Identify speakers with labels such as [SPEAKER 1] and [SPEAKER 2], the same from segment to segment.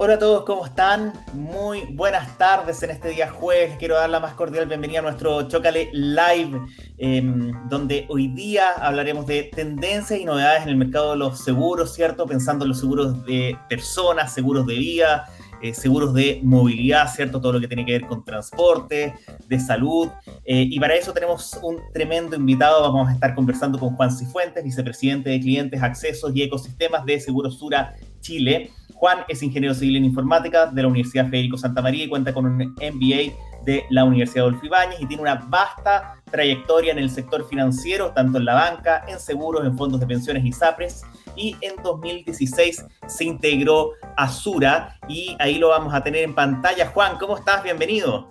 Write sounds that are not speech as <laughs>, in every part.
[SPEAKER 1] Hola a todos, ¿cómo están? Muy buenas tardes en este día jueves. quiero dar la más cordial bienvenida a nuestro Chocale Live, em, donde hoy día hablaremos de tendencias y novedades en el mercado de los seguros, ¿cierto? Pensando en los seguros de personas, seguros de vida, eh, seguros de movilidad, ¿cierto? Todo lo que tiene que ver con transporte, de salud. Eh, y para eso tenemos un tremendo invitado. Vamos a estar conversando con Juan Cifuentes, vicepresidente de clientes, accesos y ecosistemas de Seguros Sura Chile. Juan es ingeniero civil en informática de la Universidad Federico Santa María y cuenta con un MBA de la Universidad Adolfo Ibáñez y tiene una vasta trayectoria en el sector financiero, tanto en la banca, en seguros, en fondos de pensiones y SAPRES. Y en 2016 se integró a Sura y ahí lo vamos a tener en pantalla. Juan, ¿cómo estás? Bienvenido.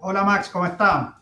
[SPEAKER 2] Hola Max, ¿cómo estás?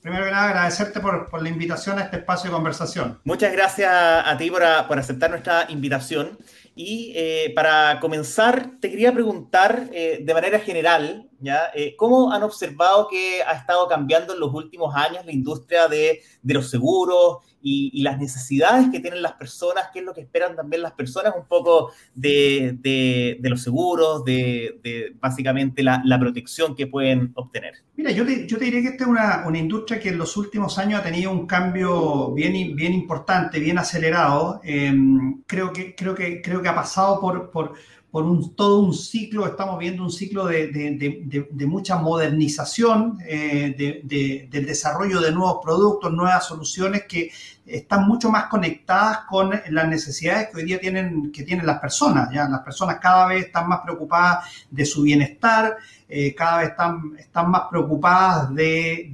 [SPEAKER 2] Primero que nada, agradecerte por, por, la invitación a este espacio de conversación.
[SPEAKER 1] Muchas gracias a ti por, por aceptar nuestra invitación. Y eh, para comenzar, te quería preguntar eh, de manera general, Eh, ¿cómo han observado que ha estado cambiando en los últimos años la industria de, los seguros y, las necesidades que tienen las personas, qué es lo que esperan también las personas un poco de, los seguros, de, básicamente la, protección que pueden obtener.
[SPEAKER 2] Mira, yo te, yo te diría que esta es una, industria que en los últimos años ha tenido un cambio bien, importante, bien acelerado. Em, creo, que, creo, que, creo que ha pasado por por un, todo un ciclo, estamos viendo un ciclo de, de, de, mucha modernización, eh, del desarrollo de nuevos productos, nuevas soluciones que están mucho más conectadas con las necesidades que hoy día tienen, que tienen las personas. ¿ya? Las personas cada vez están más preocupadas de su bienestar, eh, cada vez están, están más preocupadas de,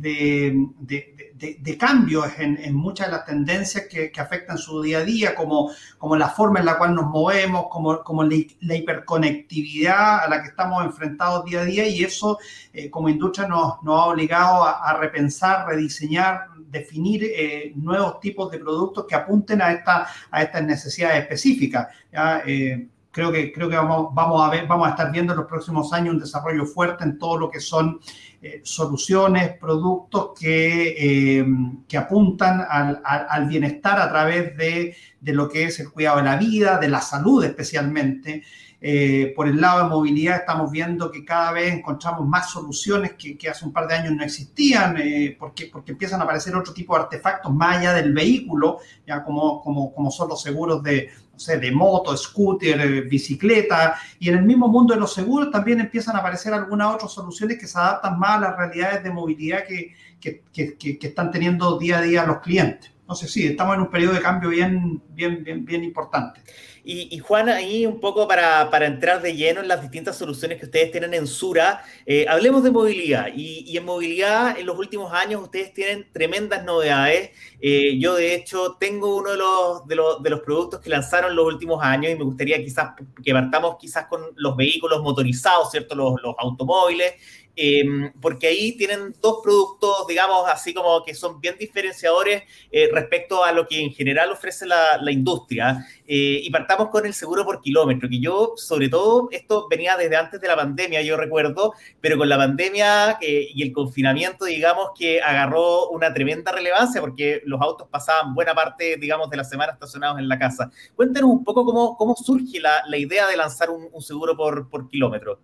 [SPEAKER 2] de, cambios en, muchas de las tendencias que, afectan su día a día, como, como la forma en la cual nos movemos, como, como la, hiperconectividad a la que estamos enfrentados día a día y eso eh, como industria nos, nos, ha obligado a, repensar, rediseñar, definir eh, nuevos tipos de productos que apunten a, esta, a estas necesidades específicas. ¿ya? Eh, creo que, creo que vamos, vamos, a ver, vamos a estar viendo en los próximos años un desarrollo fuerte en todo lo que son eh, soluciones, productos que, eh, que apuntan al, al, bienestar a través de, de, lo que es el cuidado de la vida, de la salud especialmente. Eh, por el lado de movilidad estamos viendo que cada vez encontramos más soluciones que, que hace un par de años no existían, porque, porque empiezan a aparecer otro tipo de artefactos más allá del vehículo, ya como, como, como son los seguros de, no sé, de moto, scooter, eh, bicicleta, y en el mismo mundo de los seguros también empiezan a aparecer algunas otras soluciones que se adaptan más a las realidades de movilidad que, que, que, que están teniendo día a día los clientes. Entonces sí, estamos en un periodo de cambio bien, bien, bien, bien importante.
[SPEAKER 1] Y, Juan, ahí un poco para, para, entrar de lleno en las distintas soluciones que ustedes tienen en Sura, eh, hablemos de movilidad. Y, en movilidad, en los últimos años, ustedes tienen tremendas novedades. Eh, yo, de hecho, tengo uno de los, de, los, productos que lanzaron los últimos años y me gustaría quizás que partamos quizás con los vehículos motorizados, ¿cierto? Los automóviles. Em, porque ahí tienen dos productos, digamos, así como que son bien diferenciadores eh, respecto a lo que en general ofrece la, la industria. Eh, y partamos con el seguro por kilómetro, que yo, sobre todo, esto venía desde antes de la pandemia, yo recuerdo, pero con la pandemia eh, y el confinamiento, digamos, que agarró una tremenda relevancia porque los autos pasaban buena parte, digamos, de la semana estacionados en la casa. Cuéntenos un poco cómo, cómo surge la, la idea de lanzar un, un seguro por, por kilómetro.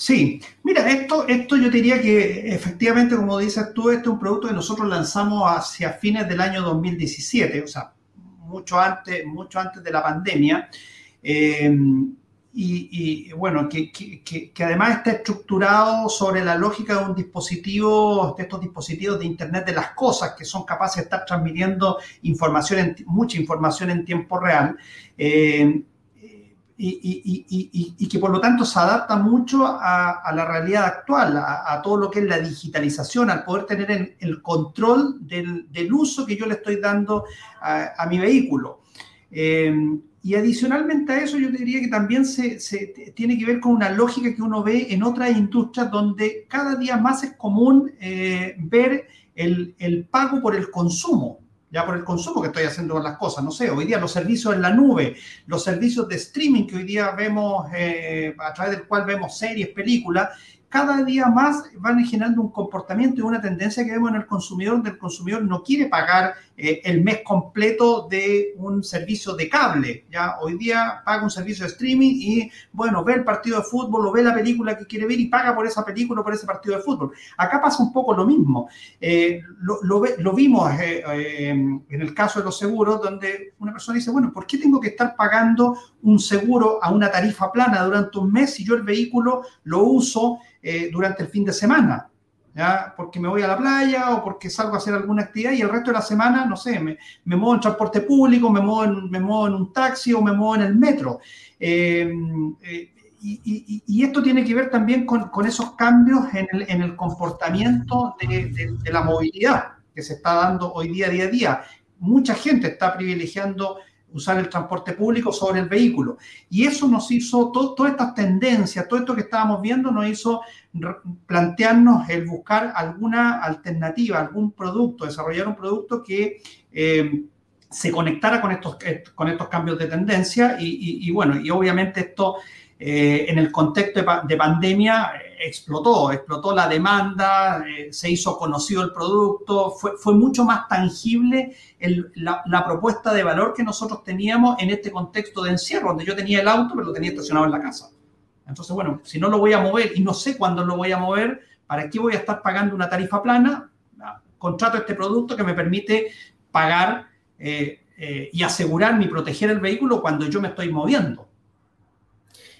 [SPEAKER 2] Sí, mira, esto, esto yo diría que efectivamente, como dices tú, este es un producto que nosotros lanzamos hacia fines del año 2017, o sea, mucho antes, mucho antes de la pandemia. Eh, y, bueno, que, además está estructurado sobre la lógica de un dispositivo, de estos dispositivos de Internet de las cosas que son capaces de estar transmitiendo información, mucha información en tiempo real. Eh, y, que por lo tanto se adapta mucho a, la realidad actual, a, todo lo que es la digitalización, al poder tener el, control del, uso que yo le estoy dando a, mi vehículo. Eh, y adicionalmente a eso, yo diría que también se, tiene que ver con una lógica que uno ve en otras industrias donde cada día más es común eh, ver el pago por el consumo ya por el consumo que estoy haciendo las cosas. No sé, hoy día los servicios en la nube, los servicios de streaming que hoy día vemos, eh, a través del cual vemos series, películas, cada día más van generando un comportamiento y una tendencia que vemos en el consumidor, donde el consumidor no quiere pagar eh, el mes completo de un servicio de cable. Ya hoy día paga un servicio de streaming y, bueno, ve el partido de fútbol o ve la película que quiere ver y paga por esa película o por ese partido de fútbol. Acá pasa un poco lo mismo. Eh, lo, vimos eh, en el caso de los seguros, donde una persona dice, bueno, ¿por qué tengo que estar pagando un seguro a una tarifa plana durante un mes si yo el vehículo lo uso durante el fin de semana? porque me voy a la playa o porque salgo a hacer alguna actividad y el resto de la semana, no sé, me, muevo en transporte público, me muevo en, un taxi o me muevo en el metro. Eh, eh, y, esto tiene que ver también con, esos cambios en el, en el comportamiento de, de, la movilidad que se está dando hoy día, día a día. Mucha gente está privilegiando usar el transporte público sobre el vehículo. Y eso nos hizo, todas estas tendencias, todo esto que estábamos viendo, nos hizo plantearnos el buscar alguna alternativa, algún producto, desarrollar un producto que eh, se conectara con estos, eh, con estos cambios de tendencia. Y, bueno, y obviamente esto eh, en el contexto de, pandemia explotó, explotó la demanda, se hizo conocido el producto, fue, fue mucho más tangible la, la, propuesta de valor que nosotros teníamos en este contexto de encierro, donde yo tenía el auto, pero lo tenía estacionado en la casa. Entonces, bueno, si no lo voy a mover y no sé cuándo lo voy a mover, ¿para qué voy a estar pagando una tarifa plana? Ah, contrato este producto que me permite pagar eh, eh, y asegurarme y proteger el vehículo cuando yo me estoy moviendo.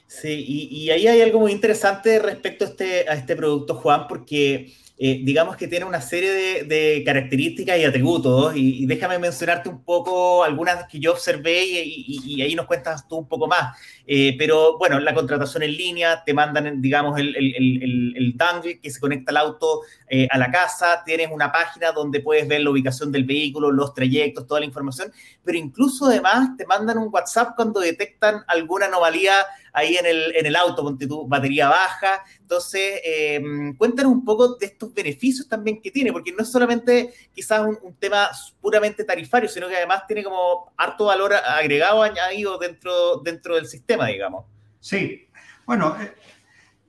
[SPEAKER 1] Sí, y, ahí hay algo muy interesante respecto a este, a este producto, Juan, porque eh, digamos que tiene una serie de, características y atributos, y, déjame mencionarte un poco algunas que yo observé y, ahí nos cuentas tú un poco más. Eh, pero bueno, la contratación en línea, te mandan, digamos, el, el, el, dangle que se conecta al auto eh, a la casa, tienes una página donde puedes ver la ubicación del vehículo, los trayectos, toda la información, pero incluso además te mandan un WhatsApp cuando detectan alguna anomalía ahí en el, en el auto, con tu batería baja. Entonces, cuéntanos un poco de estos beneficios también que tiene, porque no es solamente quizás un, tema puramente tarifario, sino que además tiene como harto valor agregado añadido dentro, dentro del sistema, digamos.
[SPEAKER 2] Sí, bueno, eh,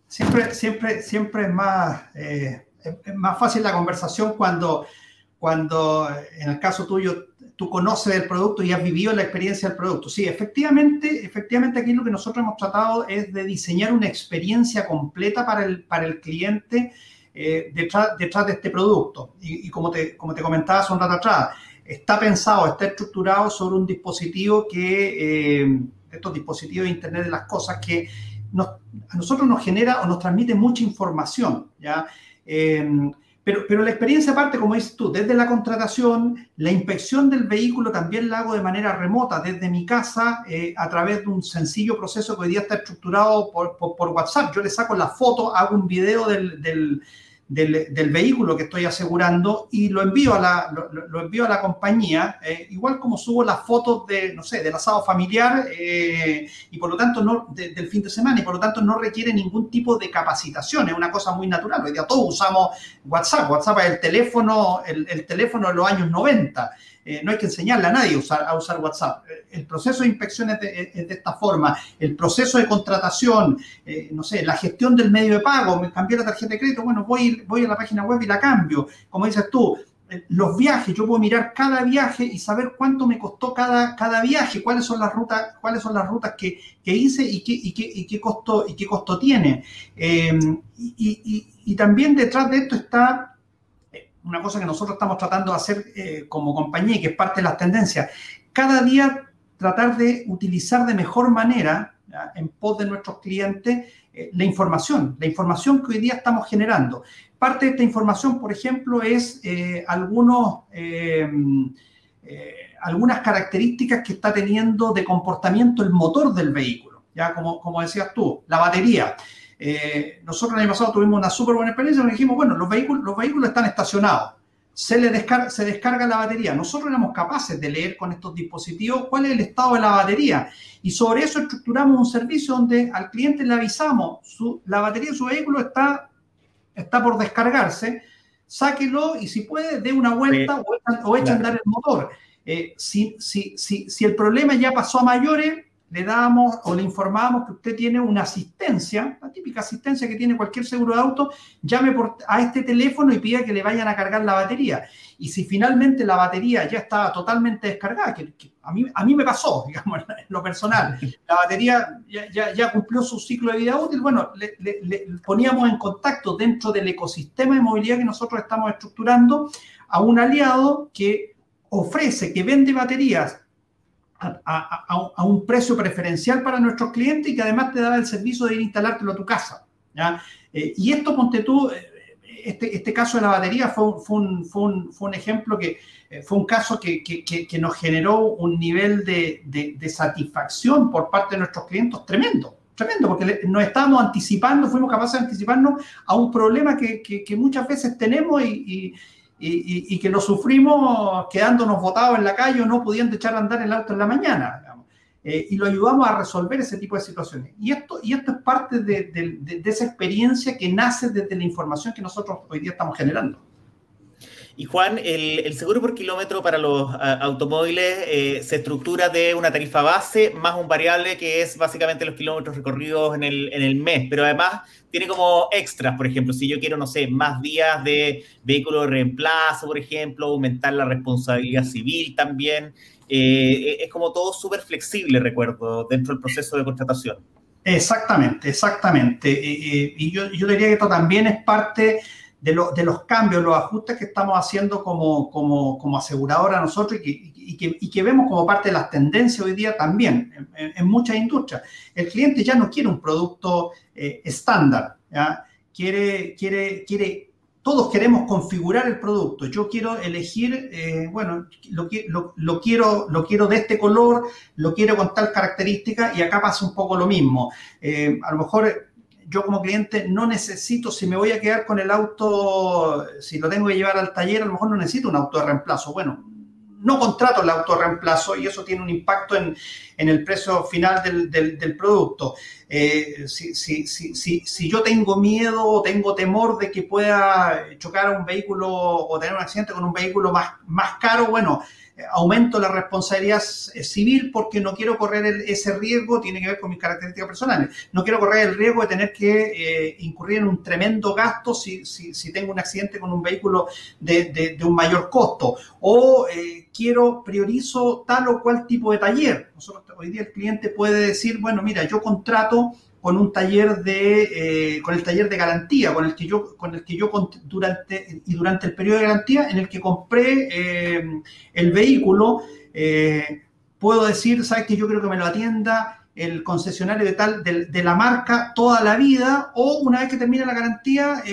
[SPEAKER 2] siempre, siempre, siempre es más, eh, es más fácil la conversación cuando, cuando en el caso tuyo tú conoces el producto y has vivido la experiencia del producto. Sí, efectivamente, efectivamente aquí lo que nosotros hemos tratado es de diseñar una experiencia completa para el, para el cliente eh, detrás, detrás, de este producto. Y, como, te, como te comentaba hace un rato atrás, está pensado, está estructurado sobre un dispositivo que, eh, estos dispositivos de Internet de las Cosas, que a nosotros nos genera o nos transmite mucha información, ¿ya? Eh, pero, pero, la experiencia aparte, como dices tú, desde la contratación, la inspección del vehículo también la hago de manera remota, desde mi casa, a través de un sencillo proceso que hoy día está estructurado por, por, WhatsApp. Yo le saco la foto, hago un video del, del, vehículo que estoy asegurando y lo envío a la, lo, envío a la compañía, eh, igual como subo las fotos de, no sé, del asado familiar eh, y por lo tanto no, del fin de semana y por lo tanto no requiere ningún tipo de capacitación, es una cosa muy natural. Hoy día todos usamos WhatsApp, WhatsApp es el teléfono, el, el teléfono de los años 90. Eh, no hay que enseñarle a nadie a usar, a usar WhatsApp. Eh, el proceso de inspección es de, esta forma, el proceso de contratación, eh, no sé, la gestión del medio de pago, me cambié la tarjeta de crédito, bueno, voy, voy a la página web y la cambio. Como dices tú, los viajes, yo puedo mirar cada viaje y saber cuánto me costó cada, cada viaje, cuáles son las rutas, cuáles son las rutas que, que hice y qué, y, qué, y qué, costo, y qué costo tiene. y, y, también detrás de esto está una cosa que nosotros estamos tratando de hacer eh, como compañía y que es parte de las tendencias, cada día tratar de utilizar de mejor manera en pos de nuestros clientes eh, la información, la información que hoy día estamos generando. Parte de esta información, por ejemplo, es eh, algunos, algunas características que está teniendo de comportamiento el motor del vehículo. Ya como, como decías tú, la batería. Eh, nosotros el año pasado tuvimos una súper buena experiencia, nos dijimos, bueno, los vehículos, los vehículos están estacionados, se, le descarga, se descarga la batería. Nosotros éramos capaces de leer con estos dispositivos cuál es el estado de la batería. Y sobre eso estructuramos un servicio donde al cliente le avisamos, su, la batería de su vehículo está, está por descargarse, sáquelo y si puede, dé una vuelta o, o echa a andar el motor. Eh, si, si, si, si el problema ya pasó a mayores, le damos o le informamos que usted tiene una asistencia, la típica asistencia que tiene cualquier seguro de auto, llame a este teléfono y pida que le vayan a cargar la batería. Y si finalmente la batería ya estaba totalmente descargada, que, a, mí, a mí me pasó, <laughs> digamos, en lo personal, la batería ya, ya, cumplió su ciclo de vida útil, bueno, le poníamos en contacto dentro del ecosistema de movilidad que nosotros estamos estructurando a un aliado que ofrece, que vende baterías a, un precio preferencial para nuestros clientes y que además te da el servicio de ir a instalártelo a tu casa. Eh, y esto, ponte tú, eh, este, este, caso de la batería fue, fue, un, fue, un, fue un, ejemplo que eh, fue un caso que, que, que, nos generó un nivel de, de, satisfacción por parte de nuestros clientes tremendo. Tremendo, porque nos estábamos anticipando, fuimos capaces de anticiparnos a un problema que, muchas veces tenemos y, que lo sufrimos quedándonos botados en la calle o no pudiendo echar a andar el auto en la mañana. Eh, y lo ayudamos a resolver ese tipo de situaciones. Y esto, y esto es parte de, de, esa experiencia que nace desde la información que nosotros hoy día estamos generando.
[SPEAKER 1] Y Juan, el, seguro por kilómetro para los automóviles eh, se estructura de una tarifa base más un variable que es básicamente los kilómetros recorridos en el, en el mes, pero además tiene como extras, por ejemplo, si yo quiero, no sé, más días de vehículo de reemplazo, por ejemplo, aumentar la responsabilidad civil también. Eh, es como todo súper flexible, recuerdo, dentro del proceso de contratación.
[SPEAKER 2] Exactamente, exactamente. y yo, yo diría que esto también es parte de, de, los cambios, los ajustes que estamos haciendo como, como, como aseguradora nosotros y que, y, que, y que, vemos como parte de las tendencias hoy día también en, muchas industrias. El cliente ya no quiere un producto eh, estándar, Quiere, quiere, quiere, todos queremos configurar el producto. Yo quiero elegir, eh, bueno, lo, lo, lo, quiero, lo quiero de este color, lo quiero con tal característica y acá pasa un poco lo mismo. Eh, a lo mejor yo como cliente no necesito, si me voy a quedar con el auto, si lo tengo que llevar al taller, a lo mejor no necesito un auto de reemplazo. Bueno, no contrato el auto de reemplazo y eso tiene un impacto en, el precio final del, producto. Eh, si, si, yo tengo miedo o tengo temor de que pueda chocar un vehículo o tener un accidente con un vehículo más, más caro, bueno, aumento la responsabilidad civil porque no quiero correr ese riesgo, tiene que ver con mis características personales. No quiero correr el riesgo de tener que eh, incurrir en un tremendo gasto si, si, tengo un accidente con un vehículo de, de, un mayor costo. O eh, quiero, priorizo tal o cual tipo de taller. Hoy día el cliente puede decir, bueno, mira, yo contrato con un taller de, eh, con el taller de garantía, con el que yo, con el que yo durante, y durante el periodo de garantía en el que compré eh, el vehículo, eh, puedo decir, sabes que yo creo que me lo atienda el concesionario de tal, de, la marca toda la vida, o una vez que termine la garantía,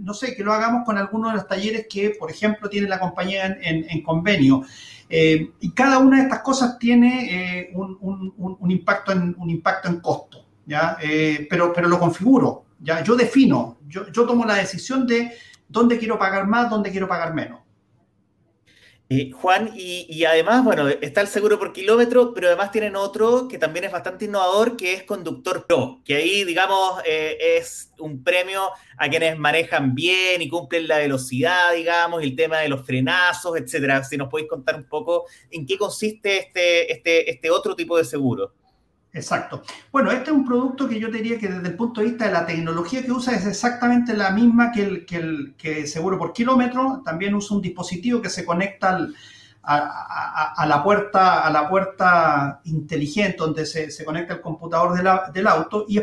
[SPEAKER 2] no sé, que lo hagamos con alguno de los talleres que, por ejemplo, tiene la compañía en, convenio. y cada una de estas cosas tiene un, un, impacto en, un impacto en costo. ¿Ya? Eh, pero, pero lo configuro, ¿ya? Yo defino, yo, yo tomo la decisión de dónde quiero pagar más, dónde quiero pagar menos.
[SPEAKER 1] Eh, Juan, y, además, bueno, está el seguro por kilómetro, pero además tienen otro que también es bastante innovador, que es Conductor Pro, que ahí, digamos, eh, es un premio a quienes manejan bien y cumplen la velocidad, digamos, y el tema de los frenazos, etcétera. Si nos podéis contar un poco en qué consiste este, este, este otro tipo de seguro.
[SPEAKER 2] Exacto. Bueno, este es un producto que yo diría que desde el punto de vista de la tecnología que usa es exactamente la misma que el, que seguro por kilómetro. También usa un dispositivo que se conecta a, la puerta, a la puerta inteligente donde se, conecta el computador del auto y,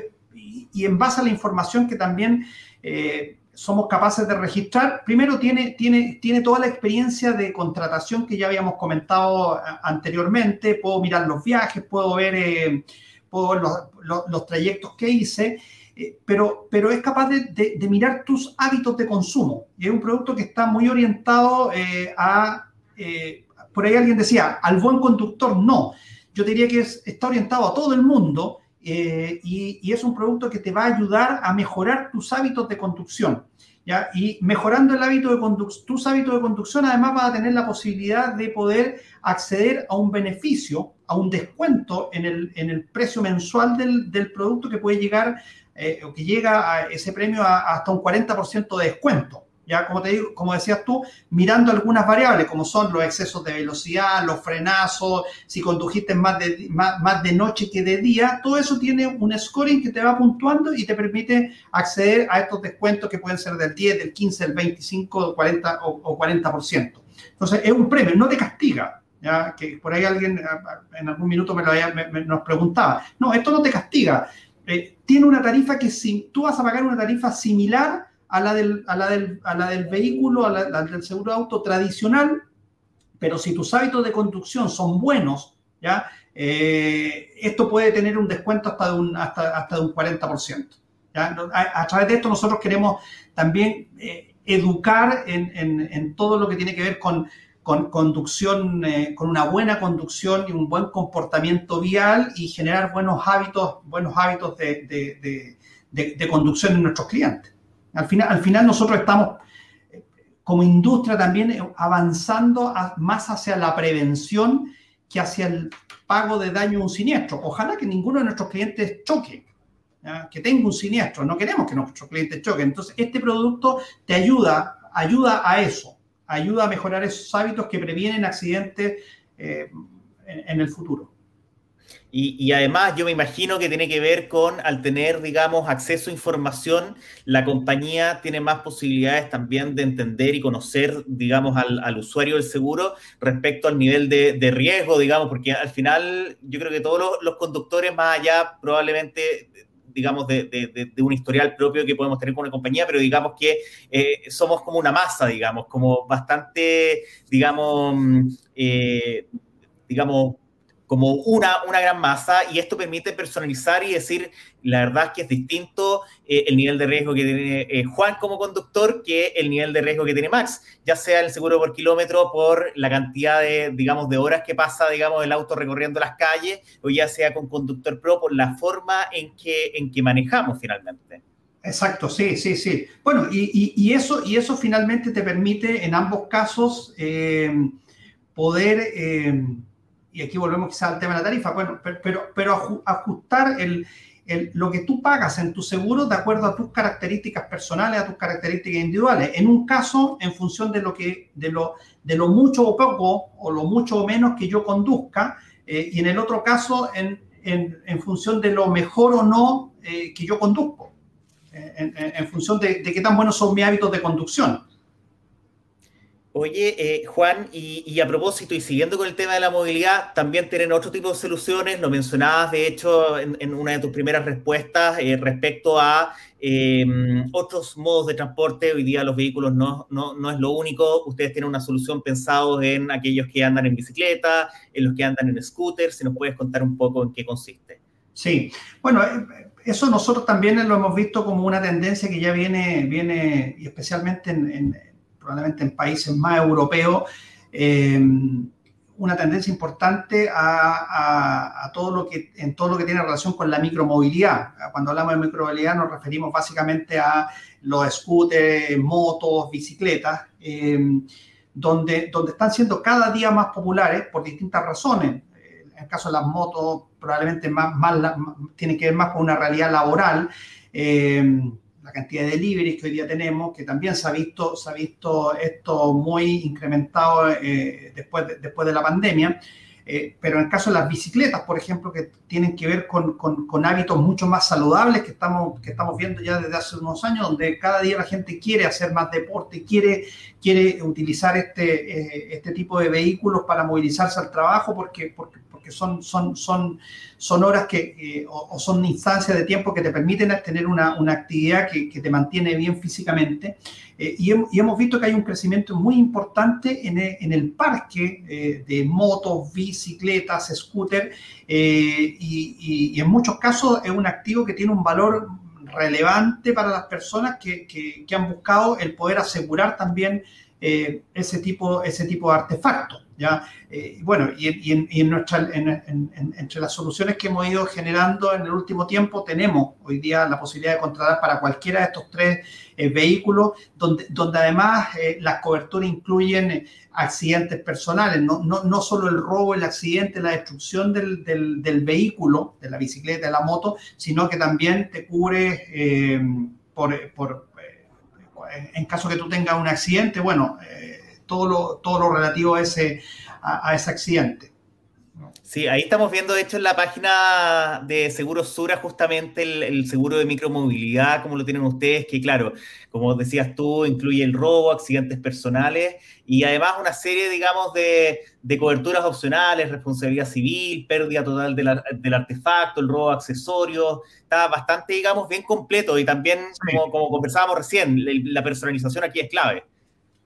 [SPEAKER 2] y, en base a la información que también eh, somos capaces de registrar, primero tiene, tiene, tiene toda la experiencia de contratación que ya habíamos comentado eh, anteriormente, puedo mirar los viajes, puedo ver, eh, los, trayectos que hice, eh, pero, pero es capaz de, mirar tus hábitos de consumo. Y es un producto que está muy orientado a, por ahí alguien decía, al buen conductor, no. Yo diría que está orientado a todo el mundo y, y, es un producto que te va a ayudar a mejorar tus hábitos de conducción. Y mejorando el hábito de tus hábitos de conducción, además vas a tener la posibilidad de poder acceder a un beneficio, a un descuento en el, en el precio mensual del, del, producto que puede llegar, eh, o que llega a ese premio hasta un 40% de descuento. Ya como te digo, como decías tú, mirando algunas variables como son los excesos de velocidad, los frenazos, si condujiste más de, más, de noche que de día, todo eso tiene un scoring que te va puntuando y te permite acceder a estos descuentos que pueden ser del 10, del 15, del 25, 40 o, 40%. Entonces, es un premio, no te castiga. ¿ya? Que por ahí alguien en algún minuto me, lo nos preguntaba. No, esto no te castiga. Eh, tiene una tarifa que si tú vas a pagar una tarifa similar a la del, a la del, a la del vehículo, a la, del seguro de auto tradicional, pero si tus hábitos de conducción son buenos, ¿ya? Eh, esto puede tener un descuento hasta de un, hasta, hasta de un 40%. ¿ya? A, través de esto nosotros queremos también eh, educar en, en, en, todo lo que tiene que ver con, con conducción, eh, con una buena conducción y un buen comportamiento vial y generar buenos hábitos, buenos hábitos de, de, de, de conducción en nuestros clientes. Al final, al final nosotros estamos eh, como industria también eh, avanzando más hacia la prevención que hacia el pago de daño a un siniestro. Ojalá que ninguno de nuestros clientes choque, que tenga un siniestro. No queremos que nuestros clientes choquen. Entonces, este producto te ayuda, ayuda a eso, ayuda a mejorar esos hábitos que previenen accidentes eh, en el futuro.
[SPEAKER 1] Y, además yo me imagino que tiene que ver con, al tener, digamos, acceso a información, la compañía tiene más posibilidades también de entender y conocer, digamos, al, usuario del seguro respecto al nivel de, riesgo, digamos, porque al final yo creo que todos los, conductores, más allá probablemente digamos, de, un historial propio que podemos tener con una compañía, pero digamos que eh, somos como una masa, digamos, como bastante, digamos, mm, eh, digamos, como una, una gran masa y esto permite personalizar y decir, la verdad es que es distinto eh, el nivel de riesgo que tiene eh, Juan como conductor que el nivel de riesgo que tiene Max, ya sea el seguro por kilómetro por la cantidad de, digamos, de horas que pasa, digamos, el auto recorriendo las calles o ya sea con conductor pro por la forma en que, en que manejamos finalmente.
[SPEAKER 2] Exacto, sí, sí, sí. Bueno, y, y, eso, y eso finalmente te permite en ambos casos eh, poder y aquí volvemos quizás al tema de la tarifa, bueno, pero, pero, ajustar el, lo que tú pagas en tu seguro de acuerdo a tus características personales, a tus características individuales. En un caso, en función de lo, que, de lo, de lo mucho o poco, o lo mucho o menos que yo conduzca, eh, y en el otro caso, en, en, en, función de lo mejor o no eh, que yo conduzco, en, en función de, de, qué tan buenos son mis hábitos de conducción.
[SPEAKER 1] Oye, eh, Juan, y, a propósito, y siguiendo con el tema de la movilidad, también tienen otro tipo de soluciones, lo mencionabas de hecho en, una de tus primeras respuestas eh, respecto a em, otros modos de transporte. Hoy día los vehículos no, no, no, es lo único, ustedes tienen una solución pensado en aquellos que andan en bicicleta, en los que andan en scooter, si nos puedes contar un poco en qué consiste.
[SPEAKER 2] Sí, bueno, eh, eso nosotros también lo hemos visto como una tendencia que ya viene, viene y especialmente en probablemente en países más europeos, eh, una tendencia importante a, todo lo que, en todo lo que tiene relación con la micromovilidad. Cuando hablamos de micromovilidad nos referimos básicamente a los scooters, motos, bicicletas, eh, donde, donde están siendo cada día más populares por distintas razones. En el caso de las motos, probablemente más, tiene que ver más con una realidad laboral. Eh, la cantidad de deliveries que hoy día tenemos, que también se ha visto, se ha visto esto muy incrementado eh, después, de, después de la pandemia. Eh, pero en el caso de las bicicletas, por ejemplo, que tienen que ver con, con, hábitos mucho más saludables que estamos, que estamos viendo ya desde hace unos años, donde cada día la gente quiere hacer más deporte, quiere, quiere utilizar este, eh, este tipo de vehículos para movilizarse al trabajo, porque, porque, porque son, son, son, son horas que, o, son instancias de tiempo que te permiten tener una, una actividad que, que, te mantiene bien físicamente. Eh, y, hemos visto que hay un crecimiento muy importante en el, en el parque de motos, bicicletas, scooter, eh, y, y, en muchos casos es un activo que tiene un valor relevante para las personas que, que, han buscado el poder asegurar también eh, ese, tipo, ese tipo de artefactos. ¿Ya? Eh, bueno, y, en, en nuestra, entre las soluciones que hemos ido generando en el último tiempo, tenemos hoy día la posibilidad de contratar para cualquiera de estos tres eh, vehículos, donde, donde además eh, las coberturas incluyen accidentes personales, no, no, no, solo el robo, el accidente, la destrucción del, del, del, vehículo, de la bicicleta, de la moto, sino que también te cubre por, por en caso que tú tengas un accidente, bueno, eh, todo, lo, todo lo relativo a ese, a ese accidente.
[SPEAKER 1] Sí, ahí estamos viendo, de hecho, en la página de Seguros Sura, justamente el, seguro de micromovilidad, como lo tienen ustedes, que claro, como decías tú, incluye el robo, accidentes personales y además una serie, digamos, de, coberturas opcionales, responsabilidad civil, pérdida total del artefacto, el robo de accesorios. Está bastante, digamos, bien completo y también, como, como conversábamos recién, la personalización aquí es clave.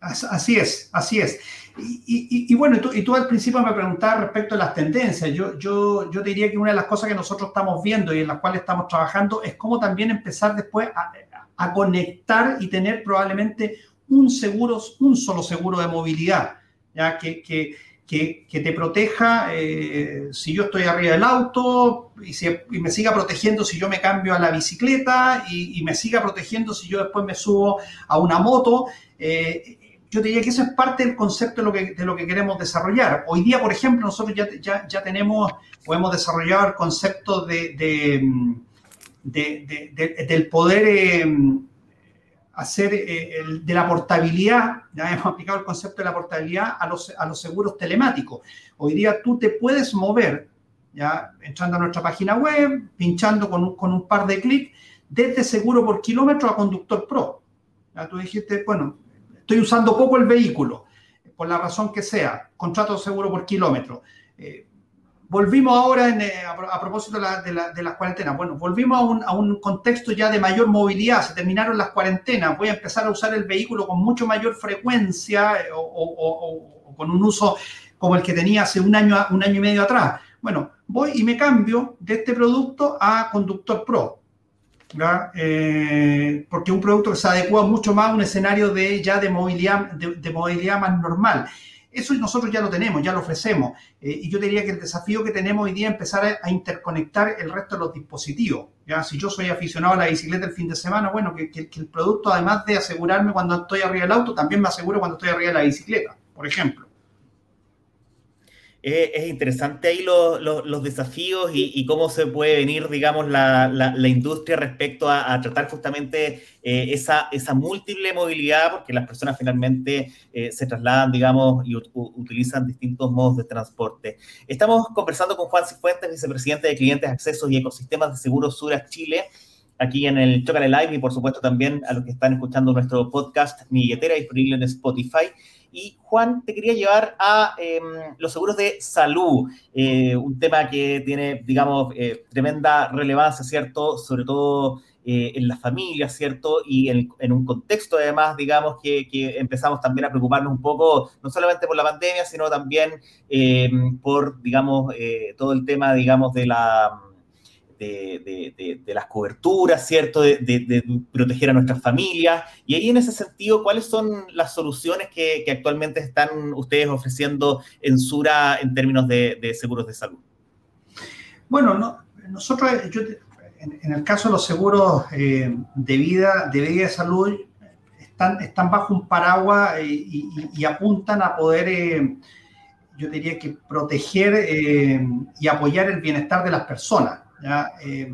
[SPEAKER 2] Así es, así es. Y, bueno, y tú, al principio me preguntabas respecto a las tendencias. Yo, yo, yo diría que una de las cosas que nosotros estamos viendo y en las cuales estamos trabajando es cómo también empezar después a, conectar y tener probablemente un seguro, un solo seguro de movilidad, ya que, que, que, te proteja eh, si yo estoy arriba del auto y, si, me siga protegiendo si yo me cambio a la bicicleta y, me siga protegiendo si yo después me subo a una moto. Eh, yo diría que eso es parte del concepto de lo que, de lo que queremos desarrollar. Hoy día, por ejemplo, nosotros ya, ya, ya tenemos, podemos desarrollar el concepto de, de, del poder eh, hacer eh, de la portabilidad, ya hemos aplicado el concepto de la portabilidad a los, a los seguros telemáticos. Hoy día tú te puedes mover, ya entrando a nuestra página web, pinchando con un, con un par de clics, desde seguro por kilómetro a conductor pro. Ya tú dijiste, bueno, estoy usando poco el vehículo, por la razón que sea, contrato seguro por kilómetro. Eh, volvimos ahora, eh, a, propósito de, las cuarentenas, bueno, volvimos a un, contexto ya de mayor movilidad, se terminaron las cuarentenas, voy a empezar a usar el vehículo con mucho mayor frecuencia eh, o, con un uso como el que tenía hace un año, un año y medio atrás. Bueno, voy y me cambio de este producto a Conductor Pro. Eh, porque un producto se adecua mucho más a un escenario de ya de movilidad, de, movilidad más normal. Eso nosotros ya lo tenemos, ya lo ofrecemos. Eh, y yo diría que el desafío que tenemos hoy día es empezar a, interconectar el resto de los dispositivos. ¿ya? Si yo soy aficionado a la bicicleta el fin de semana, bueno, que, que el producto, además de asegurarme cuando estoy arriba del auto, también me aseguro cuando estoy arriba de la bicicleta, por ejemplo
[SPEAKER 1] es interesante ahí los desafíos y, cómo se puede venir, digamos, la, industria respecto a, tratar justamente eh, esa, esa múltiple movilidad, porque las personas finalmente eh, se trasladan, digamos, y utilizan distintos modos de transporte. Estamos conversando con Juan Cifuentes, vicepresidente de Clientes, Accesos y Ecosistemas de Seguros Suras Chile, aquí en el Chocale Live y por supuesto también a los que están escuchando nuestro podcast Mi Billetera disponible en Spotify. Y Juan, te quería llevar a em, los seguros de salud, eh, un tema que tiene, digamos, eh, tremenda relevancia, ¿cierto? Sobre todo eh, en las familias, ¿cierto? Y en, un contexto, además, digamos, que, que, empezamos también a preocuparnos un poco, no solamente por la pandemia, sino también em, por, digamos, todo el tema, digamos, de la de, las coberturas, ¿cierto? De, proteger a nuestras familias. Y ahí en ese sentido, ¿cuáles son las soluciones que, actualmente están ustedes ofreciendo en Sura en términos de, seguros de salud?
[SPEAKER 2] Bueno, nosotros, en, el caso de los seguros eh, de vida, de vida y de salud, están, están bajo un paraguas eh, y, apuntan a poder... Eh, yo diría que proteger y apoyar el bienestar de las personas. Eh,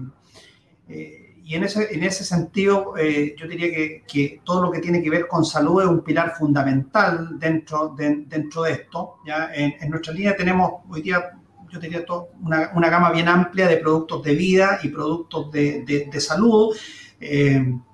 [SPEAKER 2] eh, y en ese, en ese sentido, eh, yo diría que, todo lo que tiene que ver con salud es un pilar fundamental dentro de, dentro de esto. ¿ya? En, nuestra línea tenemos hoy día, yo diría, una, una, gama bien amplia de productos de vida y productos de, de, salud.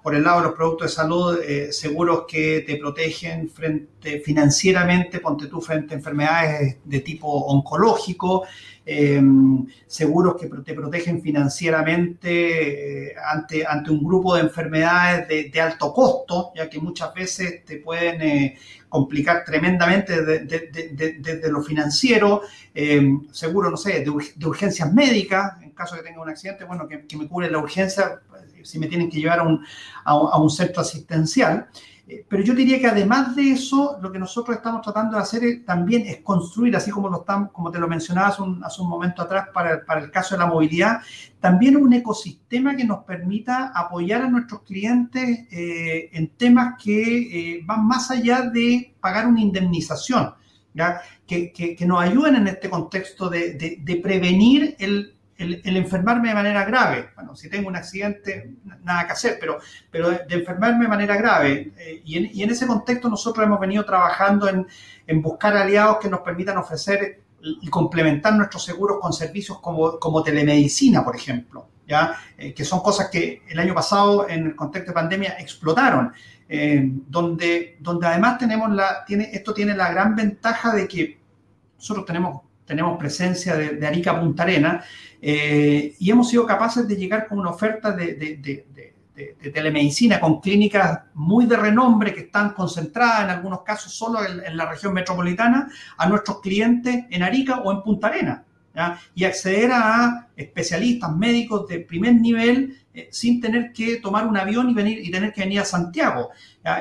[SPEAKER 2] Por el lado de los productos de salud, seguros que te protegen frente financieramente, ponte tú frente a enfermedades de tipo oncológico, Em, seguros que te protegen financieramente eh, ante, ante un grupo de enfermedades de, alto costo, ya que muchas veces te pueden eh, complicar tremendamente desde lo financiero, em, seguro, no sé, de, urgencias médicas, en caso de que tenga un accidente, bueno, que, me cubre la urgencia si me tienen que llevar a un centro asistencial. Eh, pero yo diría que además de eso, lo que nosotros estamos tratando de hacer también es construir, así como, lo estamos, como te lo mencionaba hace un, momento atrás para, para, el caso de la movilidad, también un ecosistema que nos permita apoyar a nuestros clientes eh, en temas que eh, van más allá de pagar una indemnización, Que, que, que, nos ayuden en este contexto de, de, de prevenir el, el, enfermarme de manera grave. Bueno, si tengo un accidente, nada que hacer, pero, pero de, enfermarme de manera grave. Eh, y, en, y, en, ese contexto nosotros hemos venido trabajando en, en buscar aliados que nos permitan ofrecer y complementar nuestros seguros con servicios como, como telemedicina, por ejemplo, ¿ya? Eh, que son cosas que el año pasado en el contexto de pandemia explotaron, eh, donde, donde además tenemos la, tiene, esto tiene la gran ventaja de que nosotros tenemos, tenemos presencia de, Arica Punta Arena eh, y hemos sido capaces de llegar con una oferta de, de, telemedicina con clínicas muy de renombre que están concentradas en algunos casos solo en, la región metropolitana a nuestros clientes en Arica o en Punta Arena. y acceder a especialistas médicos de primer nivel eh, sin tener que tomar un avión y venir y tener que venir a Santiago.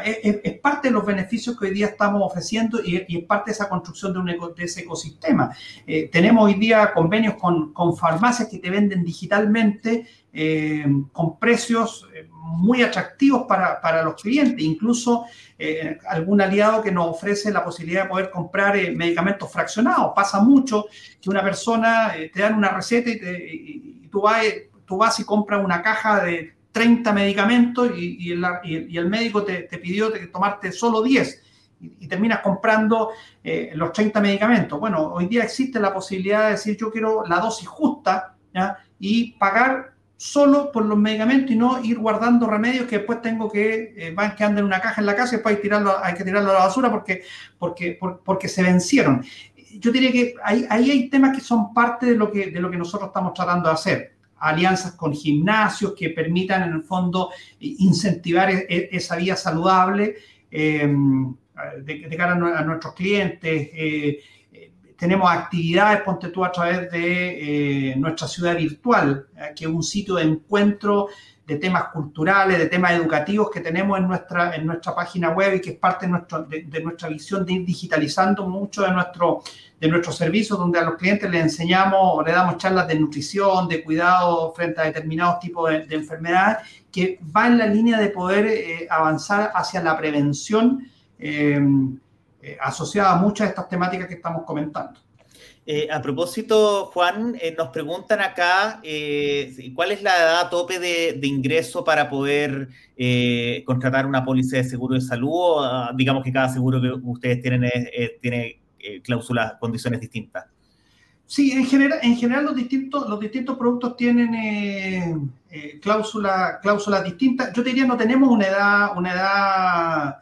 [SPEAKER 2] Es, parte de los beneficios que hoy día estamos ofreciendo y, es parte de esa construcción de, un ese ecosistema. Eh, tenemos hoy día convenios con, con, farmacias que te venden digitalmente eh, con precios muy atractivos para, para los clientes, incluso eh, algún aliado que nos ofrece la posibilidad de poder comprar eh, medicamentos fraccionados. Pasa mucho que una persona eh, te dan una receta y, tú, vas, tú vas y compras una caja de 30 medicamentos y, el, y el, médico te, te pidió tomarte solo 10 y, terminas comprando los 30 medicamentos. Bueno, hoy día existe la posibilidad de decir yo quiero la dosis justa y pagar solo por los medicamentos y no ir guardando remedios que después tengo que, eh, van que andan en una caja en la casa y después hay, tirarlo, hay que tirarlo a la basura porque, porque, porque se vencieron. Yo diría que ahí, ahí hay temas que son parte de lo que, de lo que nosotros estamos tratando de hacer. Alianzas con gimnasios que permitan en el fondo incentivar e, e, esa vía saludable eh, de, cara a, nuestros clientes. Eh, tenemos actividades, ponte tú, a través de eh, nuestra ciudad virtual, eh, que es un sitio de encuentro de temas culturales, de temas educativos que tenemos en nuestra, en nuestra página web y que es parte de, nuestro, de, nuestra visión de ir digitalizando mucho de, nuestro, de nuestros servicios, donde a los clientes les enseñamos o le damos charlas de nutrición, de cuidado frente a determinados tipos de, enfermedades, que va en la línea de poder eh, avanzar hacia la prevención eh, asociada a muchas de estas temáticas que estamos comentando.
[SPEAKER 1] Eh, a propósito, Juan, eh, nos preguntan acá cuál es la edad tope de, ingreso para poder contratar una póliza de seguro de salud. Ah, digamos que cada seguro que ustedes tienen tiene cláusulas, condiciones distintas.
[SPEAKER 2] Sí, en general, en general los, distintos, los distintos productos tienen cláusulas distintas. Yo diría no tenemos una edad, una edad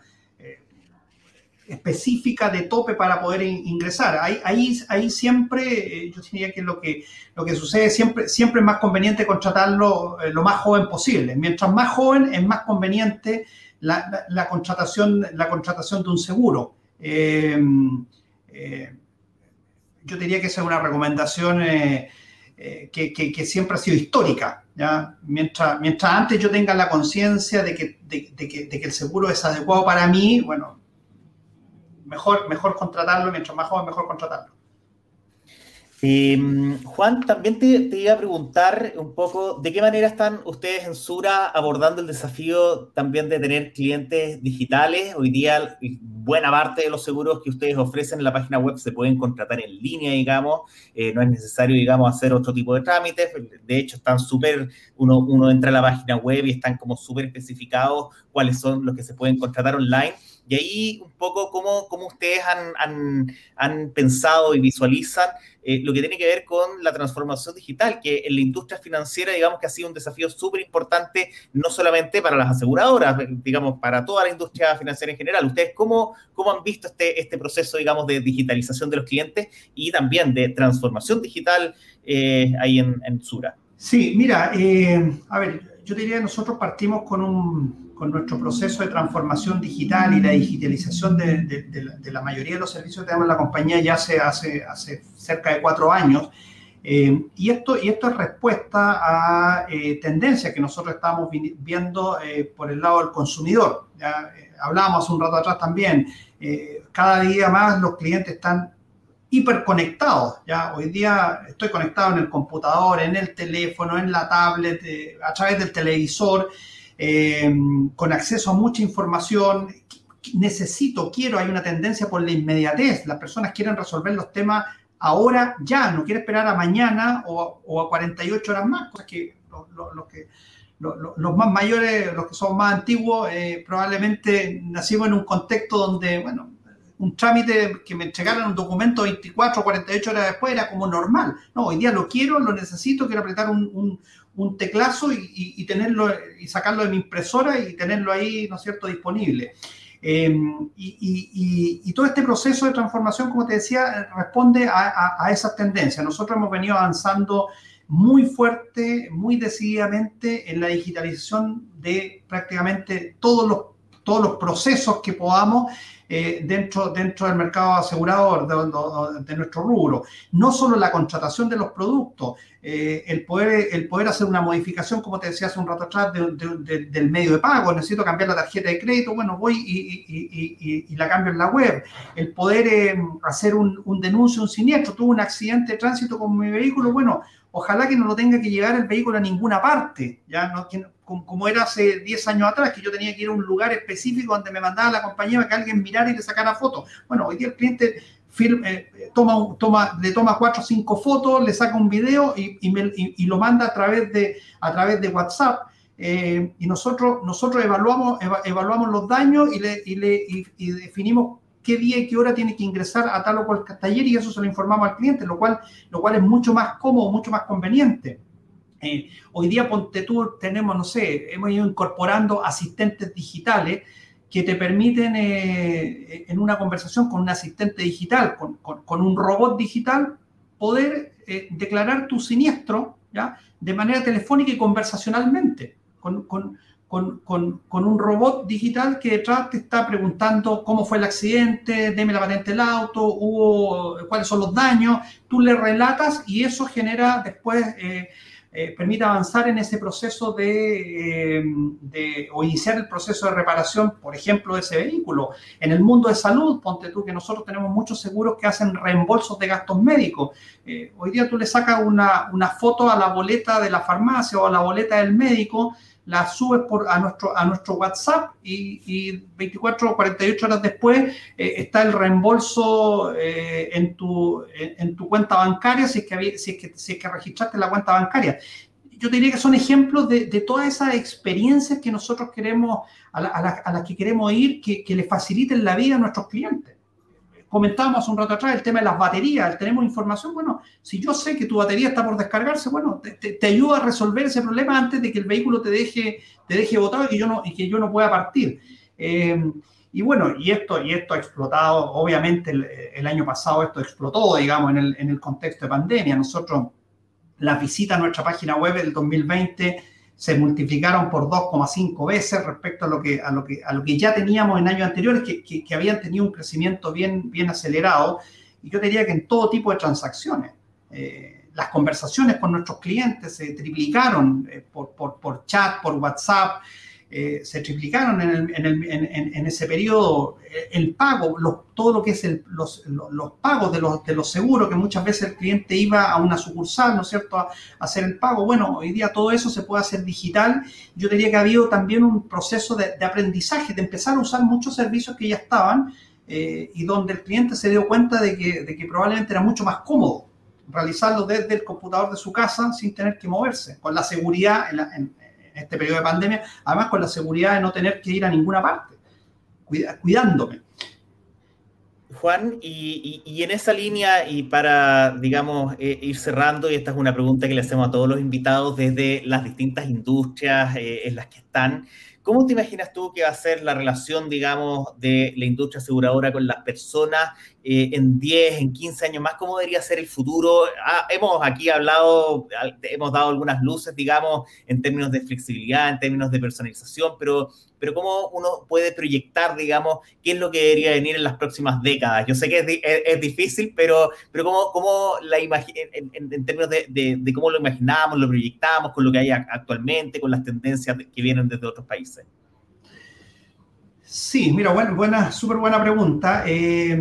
[SPEAKER 2] específica de tope para poder ingresar. Ahí, ahí, ahí siempre, eh, yo diría que lo que, lo que sucede siempre, siempre es más conveniente contratarlo eh, lo más joven posible. Mientras más joven es más conveniente la, contratación, la contratación de un seguro. Eh, yo diría que esa es una recomendación que, siempre ha sido histórica. ¿ya? Mientras, mientras antes yo tenga la conciencia de que, de, que, de que el seguro es adecuado para mí, bueno, mejor, mejor contratarlo, mientras más joven, mejor contratarlo.
[SPEAKER 1] Em, Juan, también te, iba a preguntar un poco de qué manera están ustedes en Sura abordando el desafío también de tener clientes digitales. Hoy día, buena parte de los seguros que ustedes ofrecen en la página web se pueden contratar en línea, digamos. Eh, no es necesario, digamos, hacer otro tipo de trámites. De hecho, están súper, uno, uno entra a la página web y están como súper especificados cuáles son los que se pueden contratar online y ahí un poco cómo, cómo ustedes han, han, pensado y visualizan eh, lo que tiene que ver con la transformación digital, que en la industria financiera, digamos que ha sido un desafío súper importante, no solamente para las aseguradoras, digamos, para toda la industria financiera en general. ¿Ustedes cómo, cómo han visto este, este proceso, digamos, de digitalización de los clientes y también de transformación digital eh, ahí en, Sura?
[SPEAKER 2] Sí, mira, eh, a ver, yo diría que nosotros partimos con un con nuestro proceso de transformación digital y la digitalización de, la, mayoría de los servicios que tenemos en la compañía ya hace, hace, hace cerca de cuatro años. Eh, y, esto, y esto es respuesta a eh, tendencias que nosotros estamos viendo eh, por el lado del consumidor. Ya, hablábamos un rato atrás también, cada día más los clientes están hiperconectados. ¿ya? Hoy día estoy conectado en el computador, en el teléfono, en la tablet, a través del televisor. Eh, con acceso a mucha información. Necesito, quiero, hay una tendencia por la inmediatez. Las personas quieren resolver los temas ahora ya, no quiere esperar a mañana o, a 48 horas más, cosas que los más mayores, los que son más antiguos, eh, probablemente nacimos en un contexto donde, bueno, un trámite que me entregaran un documento 24 o 48 horas después era como normal. No, hoy día lo quiero, lo necesito, quiero apretar un, teclazo y, tenerlo y sacarlo de mi impresora y tenerlo ahí, ¿no es cierto?, disponible. Em, y, todo este proceso de transformación, como te decía, responde a, a, a esas tendencias. Nosotros hemos venido avanzando muy fuerte, muy decididamente en la digitalización de prácticamente todos los, todos los procesos que podamos eh, dentro, dentro del mercado asegurador de, nuestro rubro. No solo la contratación de los productos, eh, el, poder, el poder hacer una modificación, como te decía hace un rato atrás, del medio de pago. Necesito cambiar la tarjeta de crédito, bueno, voy y, la cambio en la web. El poder eh, hacer un, un denuncio, un siniestro. Tuve un accidente de tránsito con mi vehículo, bueno, ojalá que no lo tenga que llevar el vehículo a ninguna parte, ya no, como, era hace 10 años atrás, que yo tenía que ir a un lugar específico donde me mandaba la compañía para que alguien mirara y le sacara fotos. Bueno, hoy día el cliente eh, toma, toma, le toma 4 o 5 fotos, le saca un video y, lo manda a través de, a través de WhatsApp. Eh, y nosotros, nosotros evaluamos, evaluamos los daños y, le, y definimos qué día y qué hora tiene que ingresar a tal o cual taller y eso se lo informamos al cliente, lo cual, lo cual es mucho más cómodo, mucho más conveniente. Eh, hoy día, ponte tú, tenemos, no sé, hemos ido incorporando asistentes digitales que te permiten eh, en una conversación con un asistente digital, con, con, un robot digital, poder eh, declarar tu siniestro ¿ya? de manera telefónica y conversacionalmente, con, con, un robot digital que detrás te está preguntando cómo fue el accidente, deme la patente del auto, hubo, cuáles son los daños, tú le relatas y eso genera después, eh, eh, permite avanzar en ese proceso de, eh, de, o iniciar el proceso de reparación, por ejemplo, de ese vehículo. En el mundo de salud, ponte tú que nosotros tenemos muchos seguros que hacen reembolsos de gastos médicos. hoy día tú le sacas una, una foto a la boleta de la farmacia o a la boleta del médico, la subes por, a, nuestro, a nuestro WhatsApp y, 24 o 48 horas después eh, está el reembolso eh, en, tu, en, tu cuenta bancaria si es, que, si, es que, si es que registraste la cuenta bancaria. Yo diría que son ejemplos de, de todas esas experiencias que nosotros queremos, a, a, las que queremos ir, que, que le faciliten la vida a nuestros clientes comentábamos un rato atrás el tema de las baterías, tenemos información, bueno, si yo sé que tu batería está por descargarse, bueno, te, te, ayuda a resolver ese problema antes de que el vehículo te deje, te deje botado y que yo no, y que yo no pueda partir. Eh, y bueno, y esto, y esto ha explotado, obviamente el, año pasado esto explotó, digamos, en el, en el contexto de pandemia. Nosotros, la visita a nuestra página web del 2020 se multiplicaron por 2,5 veces respecto a lo, que, a, lo que, a lo que ya teníamos en años anteriores, que, que, habían tenido un crecimiento bien, bien acelerado. Y yo diría que en todo tipo de transacciones. Eh, las conversaciones con nuestros clientes se triplicaron eh, por, por, por, chat, por WhatsApp. Eh, se triplicaron en, ese periodo eh, el pago, todo lo que es los, pagos de los, de los seguros, que muchas veces el cliente iba a una sucursal, ¿no es cierto?, a, hacer el pago. Bueno, hoy día todo eso se puede hacer digital. Yo diría que ha habido también un proceso de, aprendizaje, de empezar a usar muchos servicios que ya estaban eh, y donde el cliente se dio cuenta de que, de que probablemente era mucho más cómodo realizarlo desde el computador de su casa sin tener que moverse, con la seguridad en, en este periodo de pandemia, además con la seguridad de no tener que ir a ninguna parte, cuidándome.
[SPEAKER 1] Juan, y, en esa línea, y para, digamos, eh, ir cerrando, y esta es una pregunta que le hacemos a todos los invitados desde las distintas industrias eh, en las que están, ¿Cómo te imaginas tú que va a ser la relación, digamos, de la industria aseguradora con las personas eh, en 10, en 15 años más? ¿Cómo debería ser el futuro? Ah, hemos aquí hablado, hemos dado algunas luces, digamos, en términos de flexibilidad, en términos de personalización, pero pero cómo uno puede proyectar, digamos, qué es lo que debería venir en las próximas décadas. Yo sé que es, difícil, pero, pero cómo, cómo la en, en, términos de, cómo lo imaginamos, lo proyectamos con lo que hay actualmente, con las tendencias que vienen desde otros países.
[SPEAKER 2] Sí, mira, buena, buena súper buena pregunta. Eh,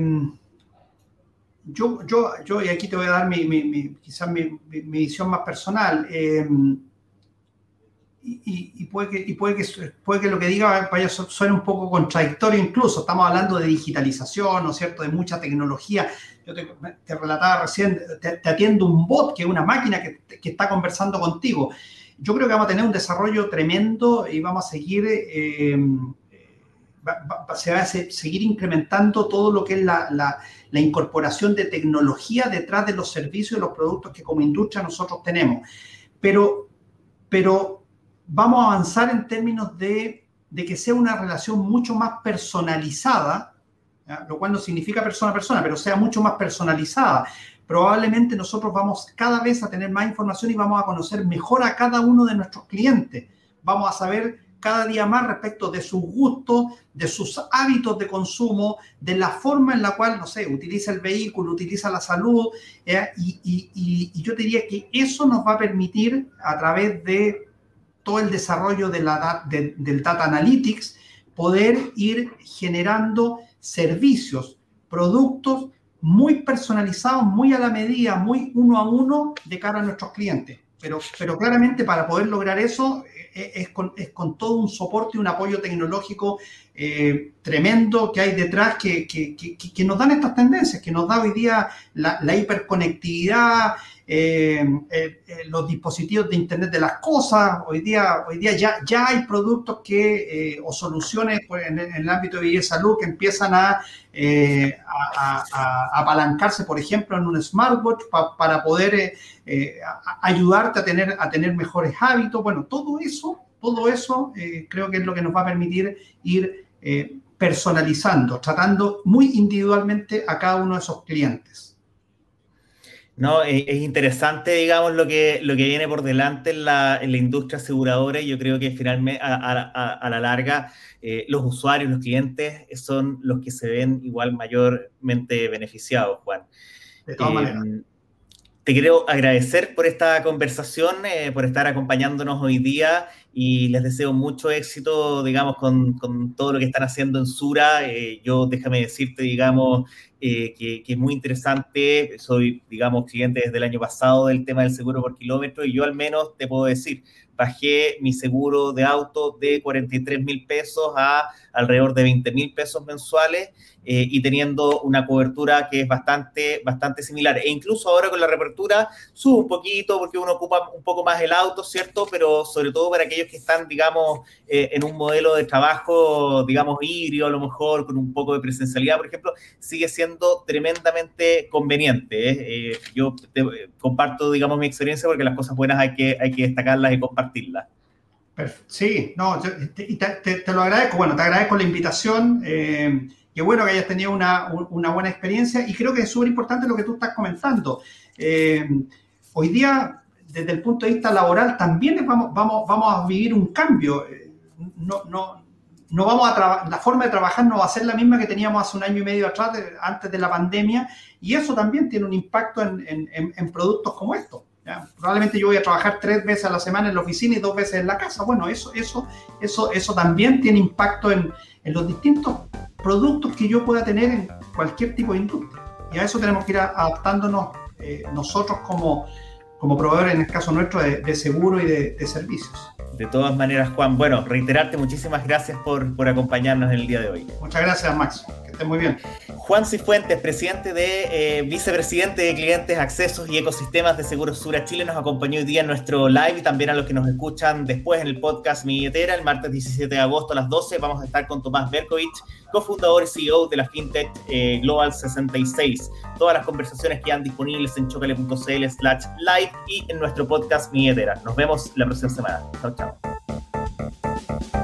[SPEAKER 2] yo, yo, yo, y aquí te voy a dar mi, quizás mi, visión más personal. Eh, y, puede que, puede, que, puede que lo que diga vaya suene un poco contradictorio incluso. Estamos hablando de digitalización, ¿no es cierto?, de mucha tecnología. Yo te, relataba recién, te, atiendo un bot, que es una máquina que, que, está conversando contigo. Yo creo que vamos a tener un desarrollo tremendo y vamos a seguir, eh, va a seguir incrementando todo lo que es la, la incorporación de tecnología detrás de los servicios y los productos que como industria nosotros tenemos. Pero, pero vamos a avanzar en términos de, que sea una relación mucho más personalizada, lo cual no significa persona a persona, pero sea mucho más personalizada. Probablemente nosotros vamos cada vez a tener más información y vamos a conocer mejor a cada uno de nuestros clientes. Vamos a saber cada día más respecto de sus gustos, de sus hábitos de consumo, de la forma en la cual, no sé, utiliza el vehículo, utiliza la salud. y, y, yo diría que eso nos va a permitir a través de todo el desarrollo del Data Analytics, poder ir generando servicios, productos muy personalizados, muy a la medida, muy uno a uno de cara a nuestros clientes. Pero, pero claramente para poder lograr eso eh, es con, es con todo un soporte y un apoyo tecnológico eh, tremendo que hay detrás que, que, que, nos dan estas tendencias, que nos da hoy día la, la hiperconectividad, eh, eh, eh, los dispositivos de Internet de las cosas. Hoy día, hoy día ya, ya hay productos que, o soluciones en, el ámbito de salud que empiezan a, a, apalancarse, por ejemplo, en un smartwatch para poder ayudarte a tener, a tener mejores hábitos. Bueno, todo eso, todo eso creo que es lo que nos va a permitir ir personalizando, tratando muy individualmente a cada uno de esos clientes.
[SPEAKER 1] No, es, interesante, digamos, lo que, lo que viene por delante en la, en la industria aseguradora y yo creo que finalmente, a, la larga, eh, los usuarios, los clientes son los que se ven igual mayormente beneficiados, Juan.
[SPEAKER 2] De todas maneras. Em,
[SPEAKER 1] te quiero agradecer por esta conversación, eh, por estar acompañándonos hoy día y les deseo mucho éxito, digamos, con, con todo lo que están haciendo en Sura. Eh, yo, déjame decirte, digamos, eh, que, que, es muy interesante. Soy, digamos, cliente desde el año pasado del tema del seguro por kilómetro y yo al menos te puedo decir, bajé mi seguro de auto de 43 mil pesos a alrededor de 20 mil pesos mensuales eh, y teniendo una cobertura que es bastante, bastante similar. E incluso ahora con la reapertura sube un poquito porque uno ocupa un poco más el auto, ¿cierto? Pero sobre todo para aquellos que están, digamos, eh, en un modelo de trabajo, digamos, híbrido a lo mejor, con un poco de presencialidad, por ejemplo, sigue siendo tremendamente conveniente. ¿eh? yo comparto, digamos, mi experiencia porque las cosas buenas hay que, hay que destacarlas y compartirlas.
[SPEAKER 2] Sí, no, te, te, lo agradezco. Bueno, te agradezco la invitación. Qué bueno que hayas tenido una, buena experiencia y creo que es súper importante lo que tú estás comentando. Eh, hoy día, desde el punto de vista laboral, también vamos, vamos, vamos a vivir un cambio. Eh, no, no, no vamos a la forma de trabajar no va a ser la misma que teníamos hace un año y medio atrás, antes de la pandemia, y eso también tiene un impacto en, en, productos como estos. Probablemente yo voy a trabajar tres veces a la semana en la oficina y dos veces en la casa. Bueno, eso, eso, eso, eso también tiene impacto en, los distintos productos que yo pueda tener en cualquier tipo de industria. Y a eso tenemos que ir adaptándonos eh, nosotros como, como proveedores, en el caso nuestro, de, seguro y de servicios.
[SPEAKER 1] De todas maneras, Juan, bueno, reiterarte muchísimas gracias por, por acompañarnos en el día de hoy.
[SPEAKER 2] Muchas gracias, Max. Que estés muy bien.
[SPEAKER 1] Juan Cifuentes, presidente de, eh, vicepresidente de clientes, accesos y ecosistemas de Seguros Sura Chile, nos acompañó hoy día en nuestro live y también a los que nos escuchan después en el podcast Mi Billetera, el martes 17 de agosto a las 12. Vamos a estar con Tomás Berkovich, cofundador y CEO de la FinTech eh, Global 66. Todas las conversaciones quedan disponibles en chocale.cl slash live y en nuestro podcast Mi Billetera. Nos vemos la próxima semana. Chao, chao. Thank you.